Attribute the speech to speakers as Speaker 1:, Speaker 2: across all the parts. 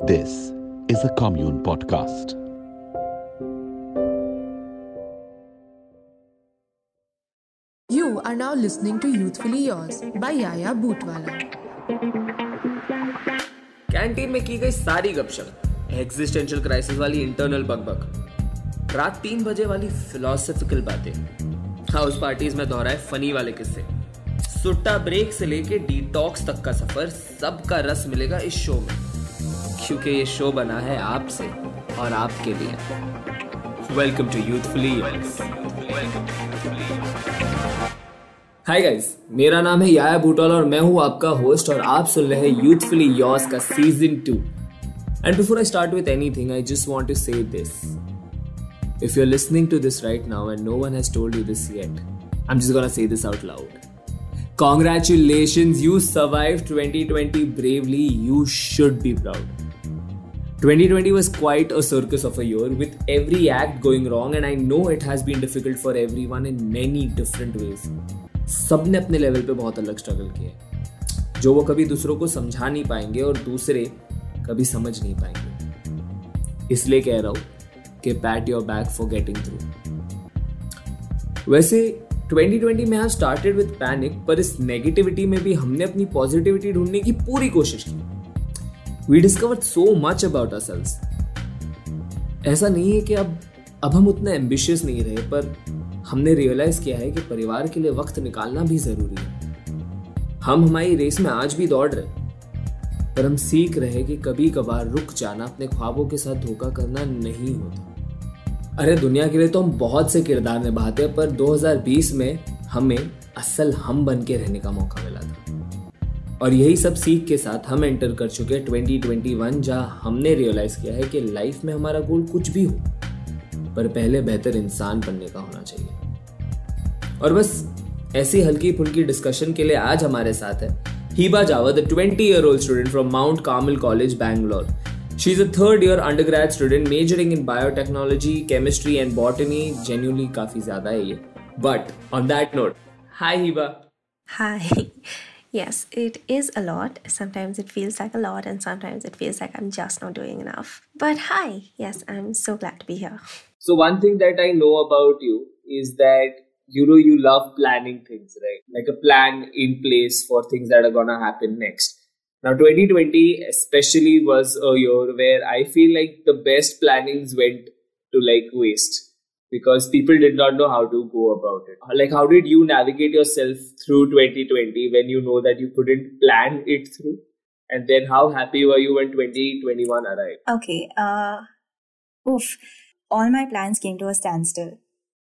Speaker 1: This is a Commune Podcast.
Speaker 2: You are now listening to Youthfully Yours by Yaya Bootwala.
Speaker 3: Canteen में की गई सारी गपशप existential crisis वाली इंटरनल बकबक रात तीन बजे वाली फिलोसफिकल बातें हाउस पार्टीज़ में दोहराए फनी वाले किस्से सुट्टा ब्रेक से लेके डिटॉक्स तक का सफ़र सबका रस मिलेगा इस शो में क्योंकि ये शो बना है आपसे और आपके लिए welcome to youthfully hi guys मेरा नाम है याया बूटोल और मैं हूँ आपका होस्ट और आप सुन रहे हैं यूथफुली योर्स का season two and before I start with anything I just want to say this If you're listening to this right now and no one has told you this yet, I'm just gonna say this out loud. Congratulations, you survived 2020 bravely. You should be proud. 2020 was quite a circus of a year with every act going wrong, and I know it has been difficult for everyone in many different ways. सबने अपने level पे बहुत अलग struggle किया जो वो कभी दूसरों को समझा नहीं पाएँगे और दूसरे कभी समझ नहीं पाएँगे। इसलिए कह रहा हूँ कि pat your back for getting through वैसे 2020 में आई स्टार्टेड विद पैनिक पर इस नेगेटिविटी में भी हमने अपनी पॉजिटिविटी ढूँढने की पूरी कोशिश की। We discovered so much about ourselves ऐसा नहीं है कि अब अब हम उतने एम्बिशियस नहीं रहे, पर हमने रियलाइज़ किया है कि परिवार के लिए वक्त निकालना भी ज़रूरी है। हम हमारी रेस में आज भी दौड़ रहे पर हम सीख रहे कि कभी कभार रुक जाना, अपने ख्वाबों के साथ धोखा करना नहीं होता। अरे, दुनिया के लिए तो हम बहुत से किरदार निभाते पर 2020 में हमें असल हम बन के रहने का मौका मिला था। और यही सब सीख के साथ हम एंटर कर चुके हैं 2021 जहाँ हमने रियलाइज़ किया है कि लाइफ में हमारा गोल कुछ भी हो, पर पहले बेहतर इंसान बनने का होना चाहिए। और बस ऐसी हल्की फुल्की डिस्कशन के लिए आज हमारे साथ है Hiba Javed twenty year old student from Mount Carmel College Bangalore she is a third year undergraduate student majoring in biotechnology chemistry and botany genuinely काफ़ी ज़्यादा है ये। But on that note hi Hiba
Speaker 4: hi Yes, it is a lot. Sometimes it feels like a lot, and sometimes it feels like I'm just not doing enough. But hi. Yes, I'm so glad to be here.
Speaker 3: So one thing that I know about you is that you know you love planning things, right? Like a plan in place for things that are gonna happen next. Now 2020 especially was a year where I feel like the best plannings went to like waste because people did not know how to go about it. Like how did you navigate yourself through 2020 when you know that you couldn't plan it through? And then how happy were you when 2021 arrived?
Speaker 4: Okay. Uh, oof. All my plans came to a standstill.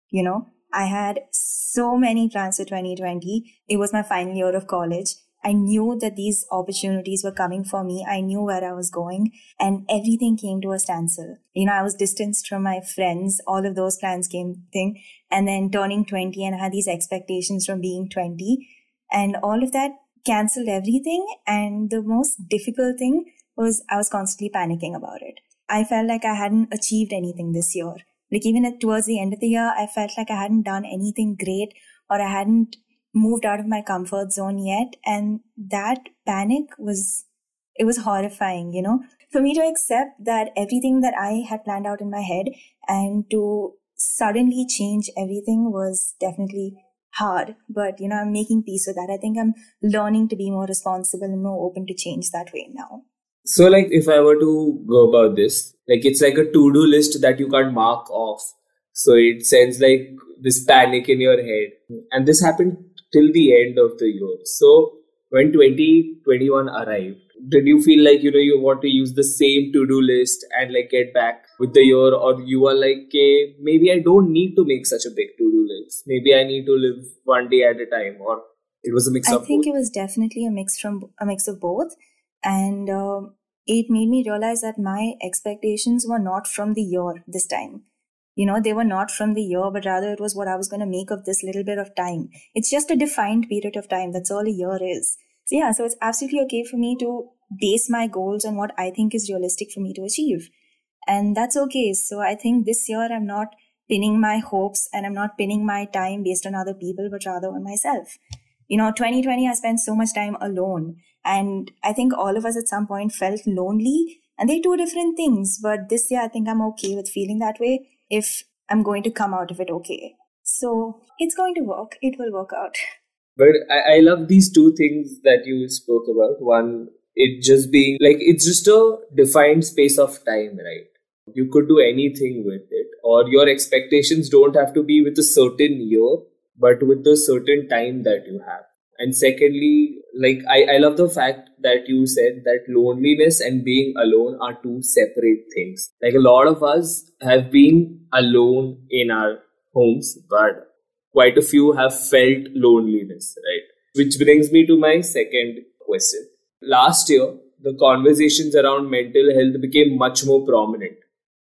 Speaker 4: You know, I had so many plans for 2020. It was my final year of college. I knew that these opportunities were coming for me. I knew where I was going and everything came to a standstill. You know, I was distanced from my friends. All of those plans came thing. And then turning 20 and I had these expectations from being 20 and all of that canceled everything. And the most difficult thing was I was constantly panicking about it. I felt like I hadn't achieved anything this year. Like even at, towards the end of the year, I felt like I hadn't done anything great or I hadn't moved out of my comfort zone yet. And that panic was, it was horrifying, you know, for me to accept that everything that I had planned out in my head and to suddenly change everything was definitely hard. But, you know, I'm making peace with that. I think I'm learning to be more responsible and more open to change that way now.
Speaker 3: So, like, if I were to go about this, like, it's like a to do list that you can't mark off. So, it sends like this panic in your head. And this happened till the end of the year. So, when 2021 arrived, did you feel like, you know, you want to use the same to do list and like get back with the year? Or you are like, okay, maybe I don't need to make such a big to do list. Maybe I need to live one day at a time. Or it was a mix
Speaker 4: I think
Speaker 3: both.
Speaker 4: it was definitely a mix from a mix of both. And, um it made me realize that my expectations were not from the year this time. You know, they were not from the year, but rather it was what I was going to make of this little bit of time. It's just a defined period of time. That's all a year is. So, yeah, so it's absolutely okay for me to base my goals on what I think is realistic for me to achieve. And that's okay. So, I think this year I'm not pinning my hopes and I'm not pinning my time based on other people, but rather on myself. You know, 2020, I spent so much time alone. And I think all of us at some point felt lonely And they're two different things. But this year, I think I'm okay with feeling that way if I'm going to come out of it okay. So it's going to work. It will work out.
Speaker 3: But I, I love these two things that you spoke about. One, it just being like it's just a defined space of time, right? You could do anything with it, or your expectations don't have to be with a certain year, but with a certain time that you have. And secondly, like I, I love the fact that you said that loneliness and being alone are two separate things. Like a lot of us have been alone in our homes, but quite a few have felt loneliness, right? Which brings me to my second question. Last year, the conversations around mental health became much more prominent,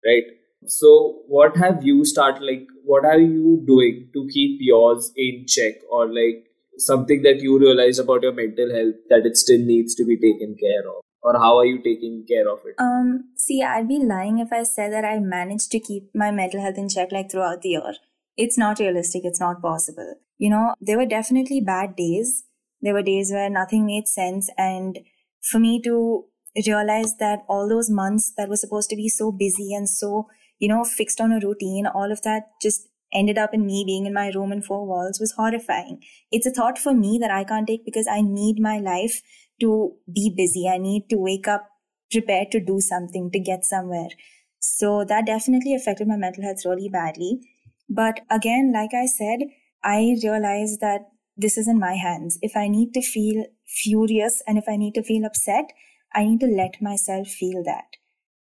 Speaker 3: right? So, what have you started like? What are you doing to keep yours in check, or like something that you realize about your mental health that it still needs to be taken care of? Or how are you taking care of it?
Speaker 4: Um, see, I'd be lying if I said that I managed to keep my mental health in check like throughout the year. It's not realistic, it's not possible. You know, there were definitely bad days. There were days where nothing made sense. And for me to realize that all those months that were supposed to be so busy and so, you know, fixed on a routine, all of that just ended up in me being in my room and four walls was horrifying. It's a thought for me that I can't take because I need my life to be busy. I need to wake up prepared to do something, to get somewhere. So that definitely affected my mental health really badly. But again, like I said, I realized that this is in my hands. If I need to feel furious and if I need to feel upset, I need to let myself feel that.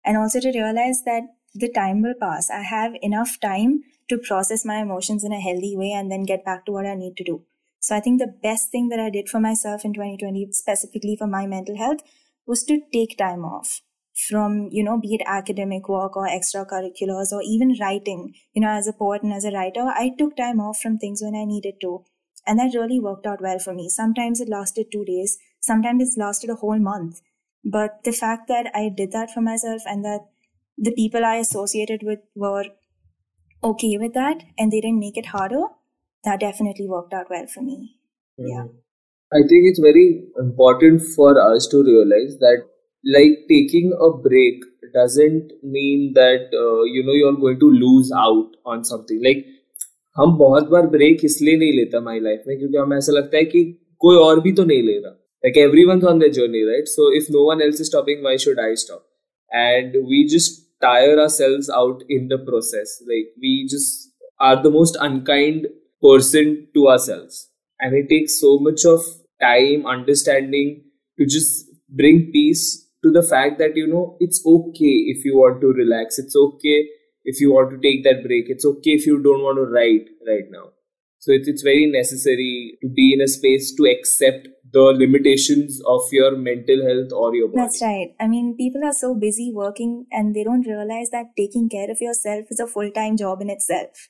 Speaker 4: And also to realize that the time will pass. I have enough time to process my emotions in a healthy way and then get back to what I need to do. So I think the best thing that I did for myself in 2020, specifically for my mental health, was to take time off from, you know, be it academic work or extracurriculars or even writing. You know, as a poet and as a writer, I took time off from things when I needed to. And that really worked out well for me. Sometimes it lasted two days, sometimes it's lasted a whole month. But the fact that I did that for myself and that the people I associated with were okay with that and they didn't make it harder, that definitely worked out well for me. Mm-hmm. Yeah.
Speaker 3: I think it's very important for us to realize that like taking a break doesn't mean that uh, you know you're going to lose out on something like हम बहुत बार break इसलिए नहीं लेता my life में क्योंकि हमें ऐसा लगता है कि कोई और भी तो नहीं ले रहा like everyone's on their journey right so if no one else is stopping why should i stop and we just tire ourselves out in the process. Like we just are the most unkind person to ourselves. And it takes so much of time, understanding to just bring peace to the fact that, you know, it's okay if you want to relax. It's okay if you want to take that break. It's okay if you don't want to write right now. So it's, it's very necessary to be in a space to accept the limitations of your mental health or your body.
Speaker 4: That's right. I mean, people are so busy working and they don't realize that taking care of yourself is a full time job in itself.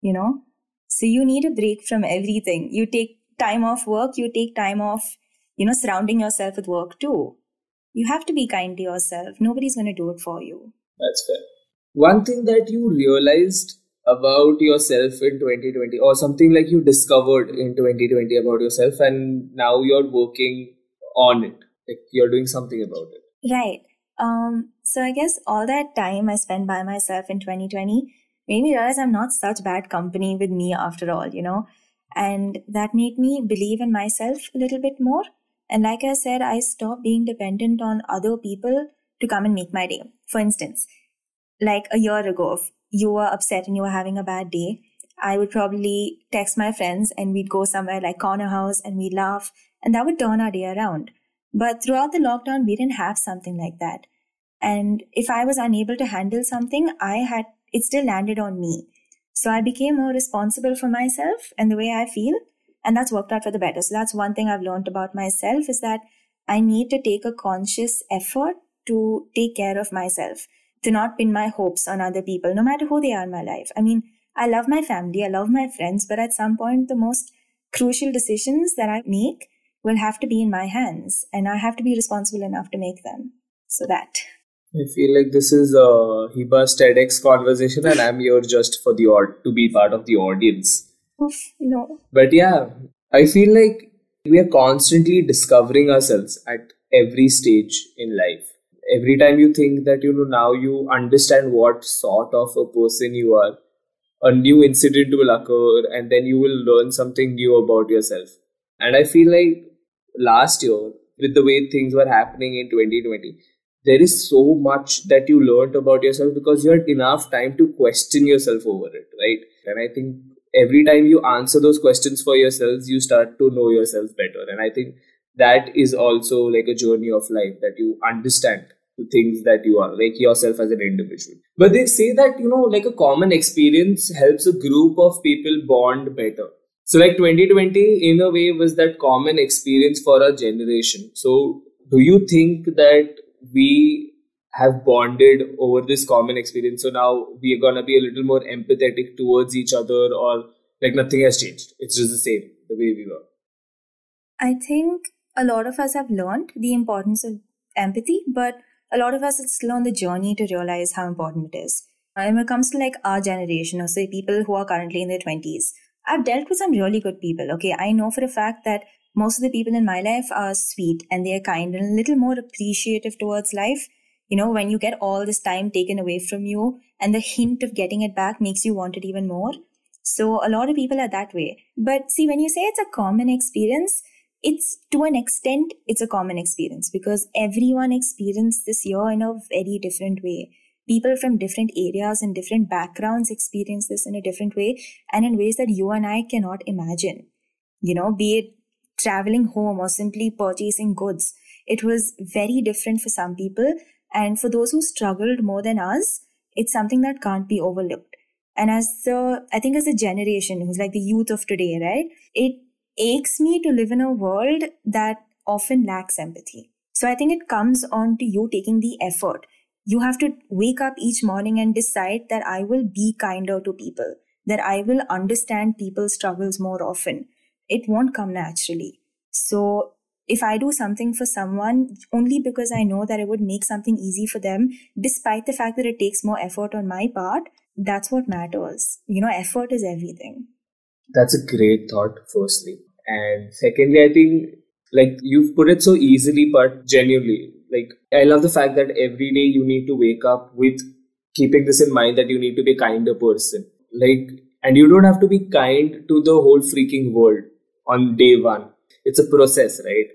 Speaker 4: You know? So you need a break from everything. You take time off work, you take time off, you know, surrounding yourself with work too. You have to be kind to yourself. Nobody's going to do it for you.
Speaker 3: That's fair. One thing that you realized about yourself in 2020 or something like you discovered in 2020 about yourself and now you're working on it. Like you're doing something about it.
Speaker 4: Right. Um so i guess all that time i spent by myself in 2020 made me realize i'm not such bad company with me after all you know? And that made me believe in myself a little bit more. And like i said i stopped being dependent on other people to come and make my day. For instance like a year ago you were upset and you were having a bad day, I would probably text my friends and we'd go somewhere like Corner House and we'd laugh and that would turn our day around. But throughout the lockdown, we didn't have something like that. And if I was unable to handle something, I had, it still landed on me. So I became more responsible for myself and the way I feel. And that's worked out for the better. So that's one thing I've learned about myself is that I need to take a conscious effort to take care of myself to not pin my hopes on other people, no matter who they are in my life. I mean, I love my family, I love my friends, but at some point, the most crucial decisions that I make will have to be in my hands, and I have to be responsible enough to make them. So that.
Speaker 3: I feel like this is a Hiba's TEDx conversation, and I'm here just for the odd to be part of the audience.
Speaker 4: No.
Speaker 3: But yeah, I feel like we are constantly discovering ourselves at every stage in life every time you think that you know now you understand what sort of a person you are a new incident will occur and then you will learn something new about yourself. And i feel like last year with the way things were happening in 2020 there is so much that you learned about yourself because you had enough time to question yourself over it right? And i think every time you answer those questions for yourselves you start to know yourself better. And i think that is also like a journey of life that you understand the things that you are like yourself as an individual. But they say that you know like a common experience helps a group of people bond better. So like 2020 in a way was that common experience for our generation. So do you think that we have bonded over this common experience? So now we are gonna be a little more empathetic towards each other or like nothing has changed? It's just the same the way we were.
Speaker 4: I think a lot of us have learned the importance of empathy, but a lot of us still on the journey to realize how important it is. And when it comes to like our generation, or say people who are currently in their 20s, I've dealt with some really good people. Okay, I know for a fact that most of the people in my life are sweet and they're kind and a little more appreciative towards life. You know, when you get all this time taken away from you and the hint of getting it back makes you want it even more. So a lot of people are that way. But see, when you say it's a common experience, it's to an extent it's a common experience because everyone experienced this year in a very different way. People from different areas and different backgrounds experience this in a different way and in ways that you and i cannot imagine. You know be it traveling home or simply purchasing goods it was very different for some people. And for those who struggled more than us it's something that can't be overlooked. And as the i think as a generation who's like the youth of today right? It aches me to live in a world that often lacks empathy. So I think it comes on to you taking the effort. You have to wake up each morning and decide that I will be kinder to people, that I will understand people's struggles more often. It won't come naturally. So if I do something for someone only because I know that it would make something easy for them, despite the fact that it takes more effort on my part, that's what matters. You know, effort is everything.
Speaker 3: That's a great thought, firstly. And secondly, I think like you've put it so easily, but genuinely, like I love the fact that every day you need to wake up with keeping this in mind that you need to be a kinder person. Like, and you don't have to be kind to the whole freaking world on day one. It's a process, right?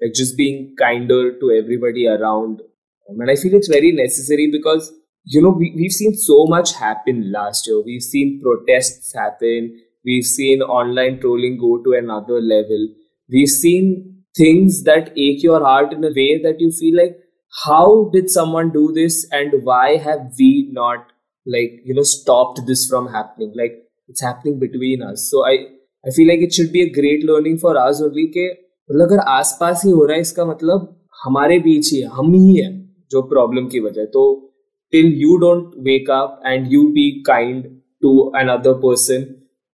Speaker 3: Like just being kinder to everybody around. And I feel it's very necessary because you know we, we've seen so much happen last year. We've seen protests happen We've seen online trolling go to another level. We've seen things that ache your heart in a way that you feel like, how did someone do this and why have we not like, you know, stopped this from happening? Like it's happening between us. So I, I feel like it should be a great learning for us only के मतलब अगर आसपास ही हो रहा है इसका मतलब हमारे बीच ही है हम ही है जो प्रॉब्लम की वजह तो till you don't wake up and you be kind to another person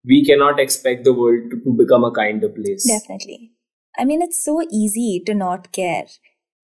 Speaker 3: we cannot expect the world to, to become a kinder place.
Speaker 4: Definitely. I mean, it's so easy to not care.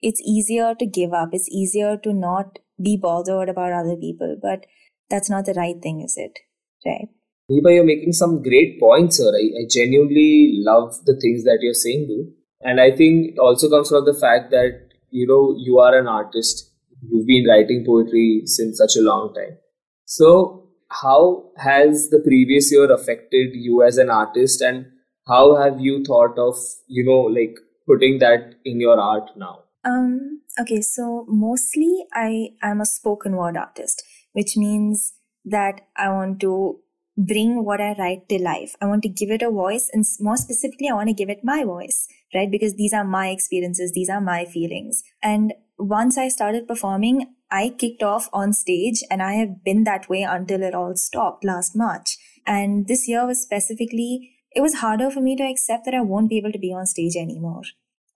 Speaker 4: It's easier to give up. It's easier to not be bothered about other people. But that's not the right thing, is it? Right?
Speaker 3: Hiba, you're making some great points here. I, I genuinely love the things that you're saying, dude. And I think it also comes from the fact that, you know, you are an artist. You've been writing poetry since such a long time. So how has the previous year affected you as an artist and how have you thought of you know like putting that in your art now?
Speaker 4: Um okay so mostly i am a spoken word artist which means that i want to bring what i write to life. I want to give it a voice and more specifically i want to give it my voice right? Because these are my experiences these are my feelings. And once i started performing I kicked off on stage and I have been that way until it all stopped last March. And this year was specifically, it was harder for me to accept that I won't be able to be on stage anymore.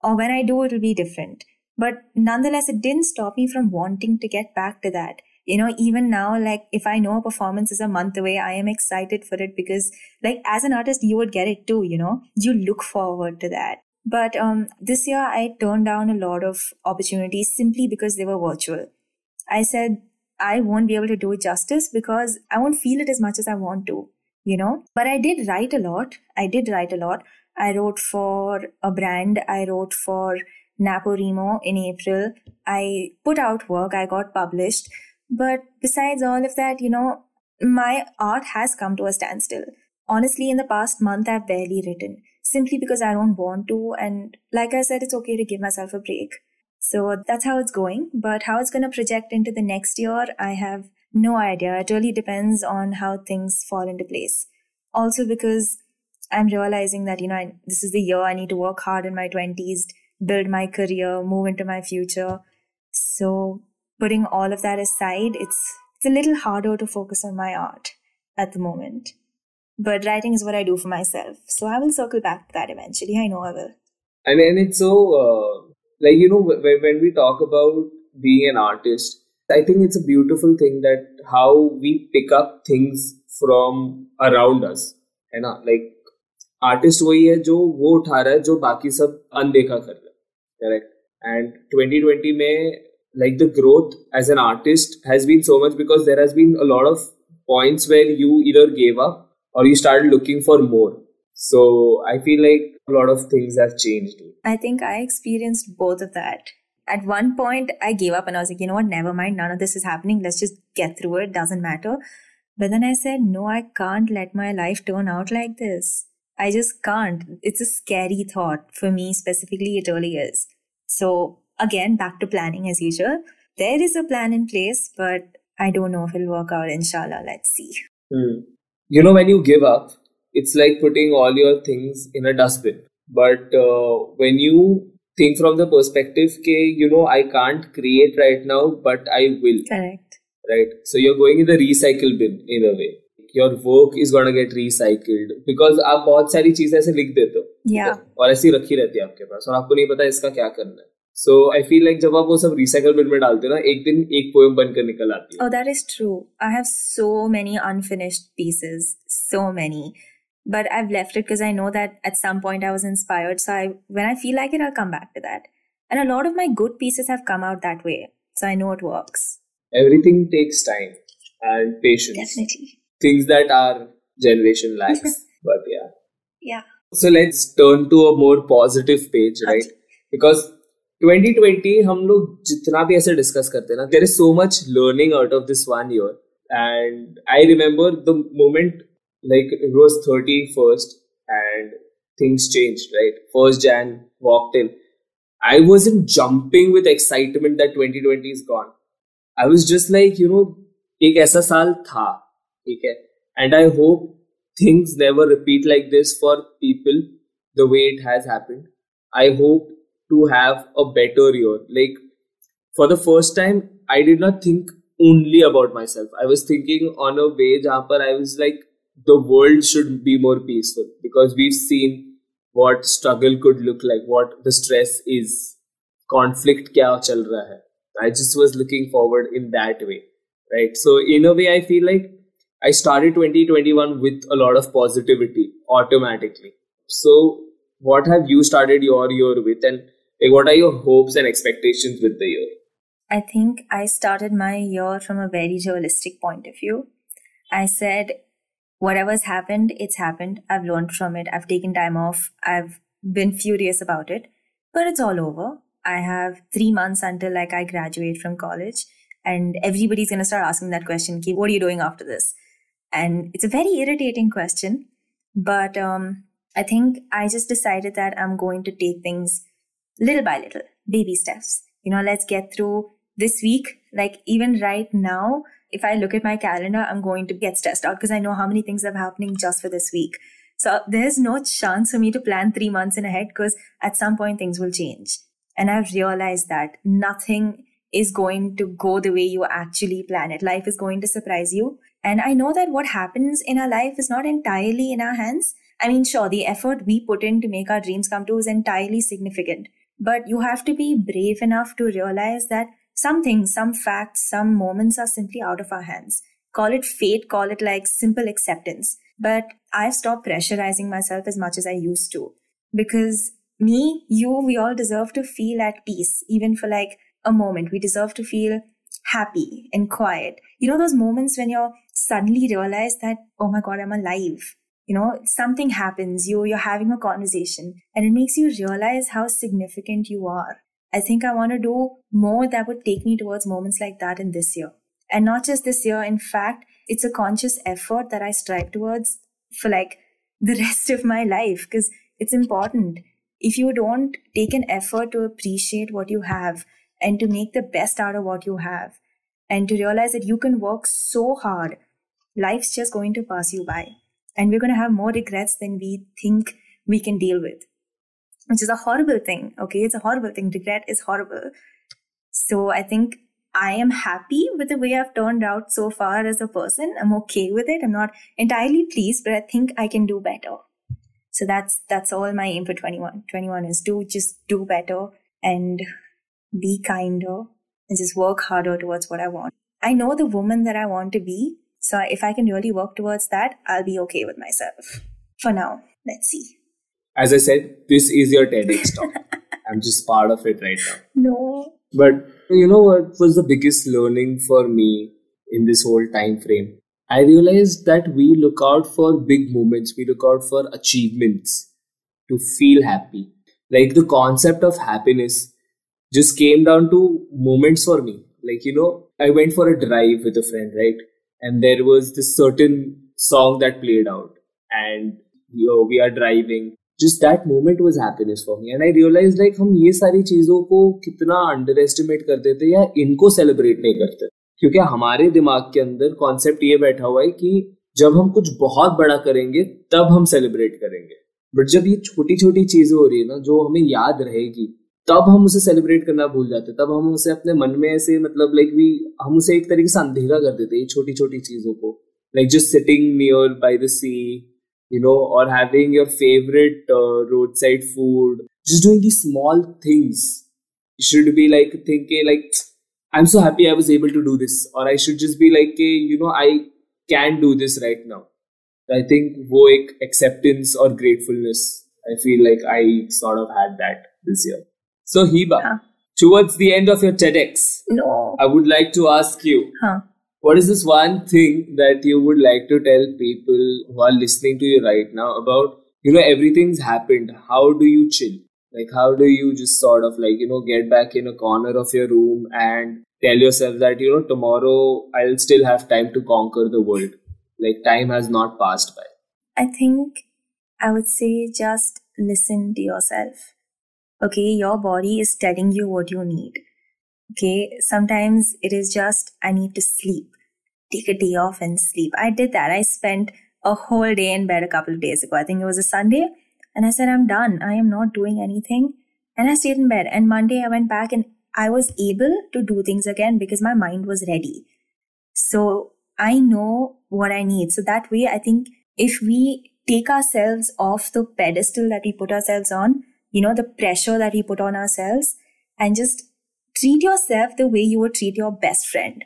Speaker 4: Or when I do, it'll be different. But nonetheless, it didn't stop me from wanting to get back to that. You know, even now, like if I know a performance is a month away, I am excited for it because, like, as an artist, you would get it too, you know? You look forward to that. But um, this year, I turned down a lot of opportunities simply because they were virtual I said, I won't be able to do it justice because I won't feel it as much as I want to, you know? But I did write a lot. I did write a lot. I wrote for a brand. I wrote for NaPoWriMo in April. I put out work, I got published. But besides all of that, you know, my art has come to a standstill. Honestly, in the past month, I've barely written simply because I don't want to. And like I said, it's okay to give myself a break. So that's how it's going. But how it's going to project into the next year, I have no idea. It really depends on how things fall into place. Also, because I'm realizing that, you know, I, this is the year I need to work hard in my 20s, build my career, move into my future. So, putting all of that aside, it's, it's a little harder to focus on my art at the moment. But writing is what I do for myself. So, I will circle back to that eventually. I know I will.
Speaker 3: I mean, it's so, uh, like, you know, when, when we talk about being an artist, I think it's a beautiful thing that how we pick up things from around us. है ना like artist वही है जो वो उठा रहा है जो बाकी सब अनदेखा कर रहे हैं करेक्ट एंड 2020 में like the growth as an artist has been so much because there has been a lot of points where you either gave up or you started looking for more so i feel like a lot of things have changed
Speaker 4: i think i experienced both of that at one point i gave up and i was like you know what never mind none of this is happening let's just get through it doesn't matter but then i said no i can't let my life turn out like this I just can't. It's a scary thought for me specifically. It really is. So again, back to planning as usual. There is a plan in place, but I don't know if it'll work out. Inshallah, let's see.
Speaker 3: Hmm. You know, when you give up, it's like putting all your things in a dustbin. But uh, when you think from the perspective, okay, you know, I can't create right now, but I will.
Speaker 4: Correct.
Speaker 3: Right. So you're going in the recycle bin in a way your work is gonna get recycled because आप बहुत सारी चीजें ऐसे लिख देते हो
Speaker 4: yeah.
Speaker 3: और ऐसी रखी रहती है आपके पास और आपको नहीं पता इसका क्या करना है सो आई फील लाइक जब आप वो सब रिसाइकल बिन में डालते हो ना एक दिन एक पोएम बनकर निकल आती
Speaker 4: है oh that is true i have so many unfinished pieces so many but i've left it because i know that at some point i was inspired so I, when i feel like it i'll come back to that and a lot of my good pieces have come out that way so i know it works
Speaker 3: everything takes time and patience
Speaker 4: definitely
Speaker 3: things that our generation lacks. but yeah.
Speaker 4: Yeah.
Speaker 3: So let's turn to a more positive page, right? Because 2020 हम लोग जितना भी ऐसे discuss करते हैं ना there is so much learning out of this one year and I remember the moment like it was 31st and things changed right first jan walked in i wasn't jumping with excitement that 2020 is gone i was just like you know एक ऐसा साल था ठीक है and I hope things never repeat like this for people the way it has happened. I hope to have a better year. Like for the first time, I did not think only about myself. I was thinking on a way where I was like, the world should be more peaceful because we've seen what struggle could look like, what the stress is, conflict kya chal raha hai. I just was looking forward in that way, right? So in a way, I feel like I started 2021 with a lot of positivity automatically. So, what have you started your year with, and like, what are your hopes and expectations with the year?
Speaker 4: I think I started my year from a very realistic point of view. I said, whatever's happened, it's happened. I've learned from it. I've taken time off. I've been furious about it, but it's all over. I have three months until like I graduate from college and everybody's going to start asking that question, Keep, what are you doing after this? And it's a very irritating question, but um, I think I just decided that I'm going to take things little by little, baby steps. You know, let's get through this week. Like, even right now, if I look at my calendar, I'm going to get stressed out because I know how many things are happening just for this week. So there's no chance for me to plan three months in ahead because at some point things will change. And I've realized that nothing is going to go the way you actually plan it. Life is going to surprise you. And I know that what happens in our life is not entirely in our hands. I mean, sure, the effort we put in to make our dreams come true is entirely significant. But you have to be brave enough to realize that some things, some facts, some moments are simply out of our hands. Call it fate, call it like simple acceptance. But I've stopped pressurizing myself as much as I used to. Because me, you, we all deserve to feel at peace, even for like a moment. We deserve to feel happy and quiet. You know, those moments when you're suddenly realize that, oh my God, I'm alive. you know something happens you you're having a conversation and it makes you realize how significant you are i think i want to do more that would take me towards moments like that in this year. And not just this year. In fact it's a conscious effort that i strive towards for like the rest of my life. Because it's important. If you don't take an effort to appreciate what you have and to make the best out of what you have and to realize that you can work so hard life's just going to pass you by. And we're going to have more regrets than we think we can deal with which is a horrible thing okay? It's a horrible thing. Regret is horrible. So i think i am happy with the way i've turned out so far as a person. I'm okay with it. I'm not entirely pleased but i think i can do better. So that's that's all my aim for 21 21 is to just do better and be kinder and just work harder towards what i want. I know the woman that i want to be. So if I can really work towards that, I'll be okay with myself. For now, let's see.
Speaker 3: As I said, this is your TEDx talk. I'm just part of it right now.
Speaker 4: No.
Speaker 3: But you know what was the biggest learning for me in this whole time frame? I realized that we look out for big moments, we look out for achievements to feel happy. Like the concept of happiness just came down to moments for me. Like, you know, I went for a drive with a friend, right? and there was this certain song that played out and you know, we are driving just that moment was happiness for me. And i realized, like, हम ये सारी चीज़ों को कितना under estimate कर देते या इनको सेलिब्रेट नहीं करते क्योंकि हमारे दिमाग के अंदर कॉन्सेप्ट ये बैठा हुआ है कि जब हम कुछ बहुत बड़ा करेंगे, तब हम सेलिब्रेट करेंगे। बट जब ये छोटी छोटी चीज़ें हो रही है ना, जो हमें याद रहेगी, तब हम उसे सेलिब्रेट करना भूल जाते तब हम उसे अपने मन में ऐसे मतलब लाइक भी हम उसे एक तरीके से अंधेरा कर देते ये छोटी छोटी चीज़ों को। Like just sitting near by the sea you know or having your favorite uh, roadside food just doing these small things you should be like thinking like i'm so happy i was able to do this or i should just be like you know i can do this right now i think wo ek acceptance or gratefulness i feel like i sort of had that this year so, Hiba, huh? towards the end of your TEDx,
Speaker 4: no.
Speaker 3: I would like to ask you
Speaker 4: huh?
Speaker 3: What is this one thing that you would like to tell people who are listening to you right now about, you know, everything's happened. How do you chill? Like, how do you just sort of like, you know, get back in a corner of your room and tell yourself that, you know, tomorrow I'll still have time to conquer the world? Like, time has not passed by.
Speaker 4: I think I would say just listen to yourself okay your body is telling you what you need okay sometimes it is just i need to sleep. Take a day off and sleep. I did that. I spent a whole day in bed a couple of days ago. I think it was a sunday and i said i'm done. I am not doing anything. And i stayed in bed. And monday i went back and i was able to do things again because my mind was ready. So i know what i need. So that way i think if we take ourselves off the pedestal that we put ourselves on you know, the pressure that we put on ourselves and just treat yourself the way you would treat your best friend.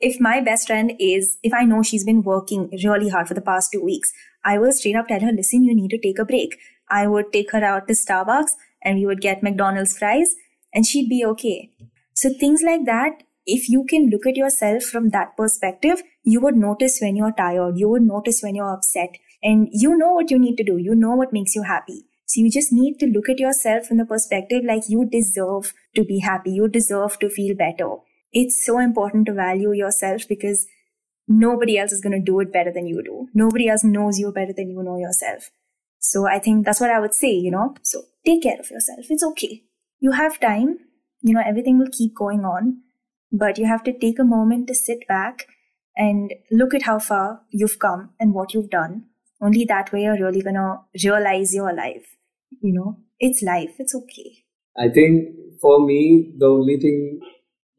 Speaker 4: If my best friend is, if I know she's been working really hard for the past two weeks, I will straight up tell her, listen, you need to take a break. I would take her out to Starbucks and we would get McDonald's fries and she'd be okay. So things like that, if you can look at yourself from that perspective, you would notice when you're tired, you would notice when you're upset, and you know what you need to do. You know what makes you happy. So you just need to look at yourself from the perspective like you deserve to be happy. You deserve to feel better. It's so important to value yourself because nobody else is going to do it better than you do. Nobody else knows you better than you know yourself. So I think that's what I would say, you know. So take care of yourself. It's okay. You have time. You know, everything will keep going on. But you have to take a moment to sit back and look at how far you've come and what you've done. Only that way you're really going to realize your life. you know, it's life. It's okay.
Speaker 3: I think for me, the only thing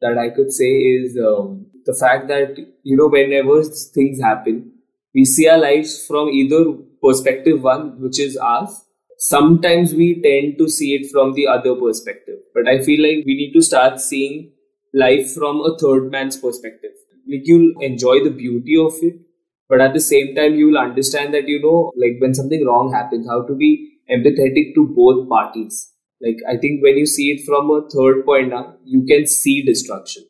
Speaker 3: that I could say is um, the fact that, you know, whenever things happen, we see our lives from either perspective one, which is ours. Sometimes we tend to see it from the other perspective. But I feel like we need to start seeing life from a third man's perspective. Like you'll enjoy the beauty of it, but at the same time, you will understand that, you know, like when something wrong happens, how to be empathetic to both parties Like I think when you see it from a third point now, you can see destruction.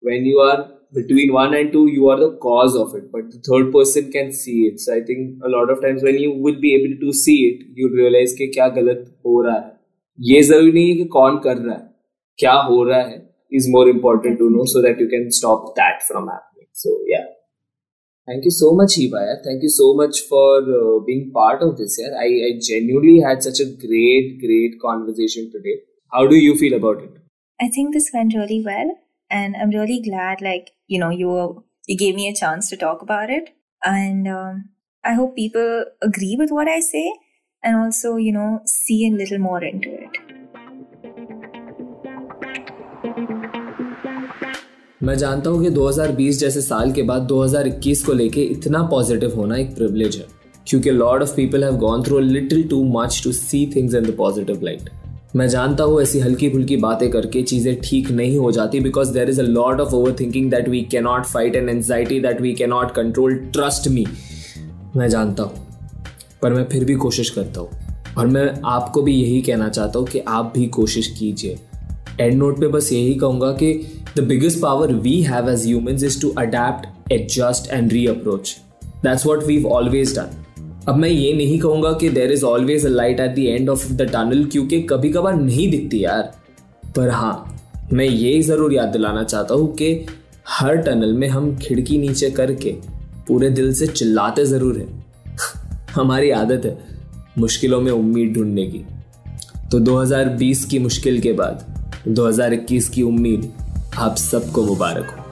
Speaker 3: When you are between one and two, you are the cause of it, but the third person can see it. So I think a lot of times when you will be able to see it, you realize कि क्या गलत हो रहा है ये जरूरी नहीं है कि कौन कर रहा है क्या हो रहा है is more important to know so that you can stop that from happening. So yeah. Thank you so much, Hiba. Thank you so much for uh, being part of this. Yeah? I, I genuinely had such a great, great conversation today. How do you feel about it?
Speaker 4: I think this went really well, and I'm really glad, like you know, you were, you gave me a chance to talk about it, and um, I hope people agree with what I say, and also you know see a little more into it.
Speaker 3: मैं जानता हूँ कि 2020 जैसे साल के बाद 2021 को लेके इतना पॉजिटिव होना एक प्रिवलेज है, क्योंकि lot of people have gone through little too much to see things in the positive light मैं जानता हूँ ऐसी हल्की फुल्की बातें करके चीज़ें ठीक नहीं हो जाती because there is a lot of overthinking that we cannot fight and anxiety that we cannot control trust me मैं जानता हूँ, पर मैं फिर भी कोशिश करता हूँ। और मैं आपको भी यही कहना चाहता हूँ कि आप भी कोशिश कीजिए। एंड नोट पे बस यही कहूँगा कि biggest power we have as humans is to adapt adjust and reapproach that's what we always done अब मैं ये नहीं कहूँगा कि there is always a light at the end of the tunnel क्योंकि कभी कभार नहीं दिखती यार। पर हाँ मैं ये ज़रूर याद दिलाना चाहता हूँ कि हर टनल में हम खिड़की नीचे करके पूरे दिल से चिल्लाते ज़रूर हैं। हमारी आदत है मुश्किलों में उम्मीद ढूँढने की। तो 2020 की मुश्किल के बाद 2021 की उम्मीद आप सबको मुबारक हो।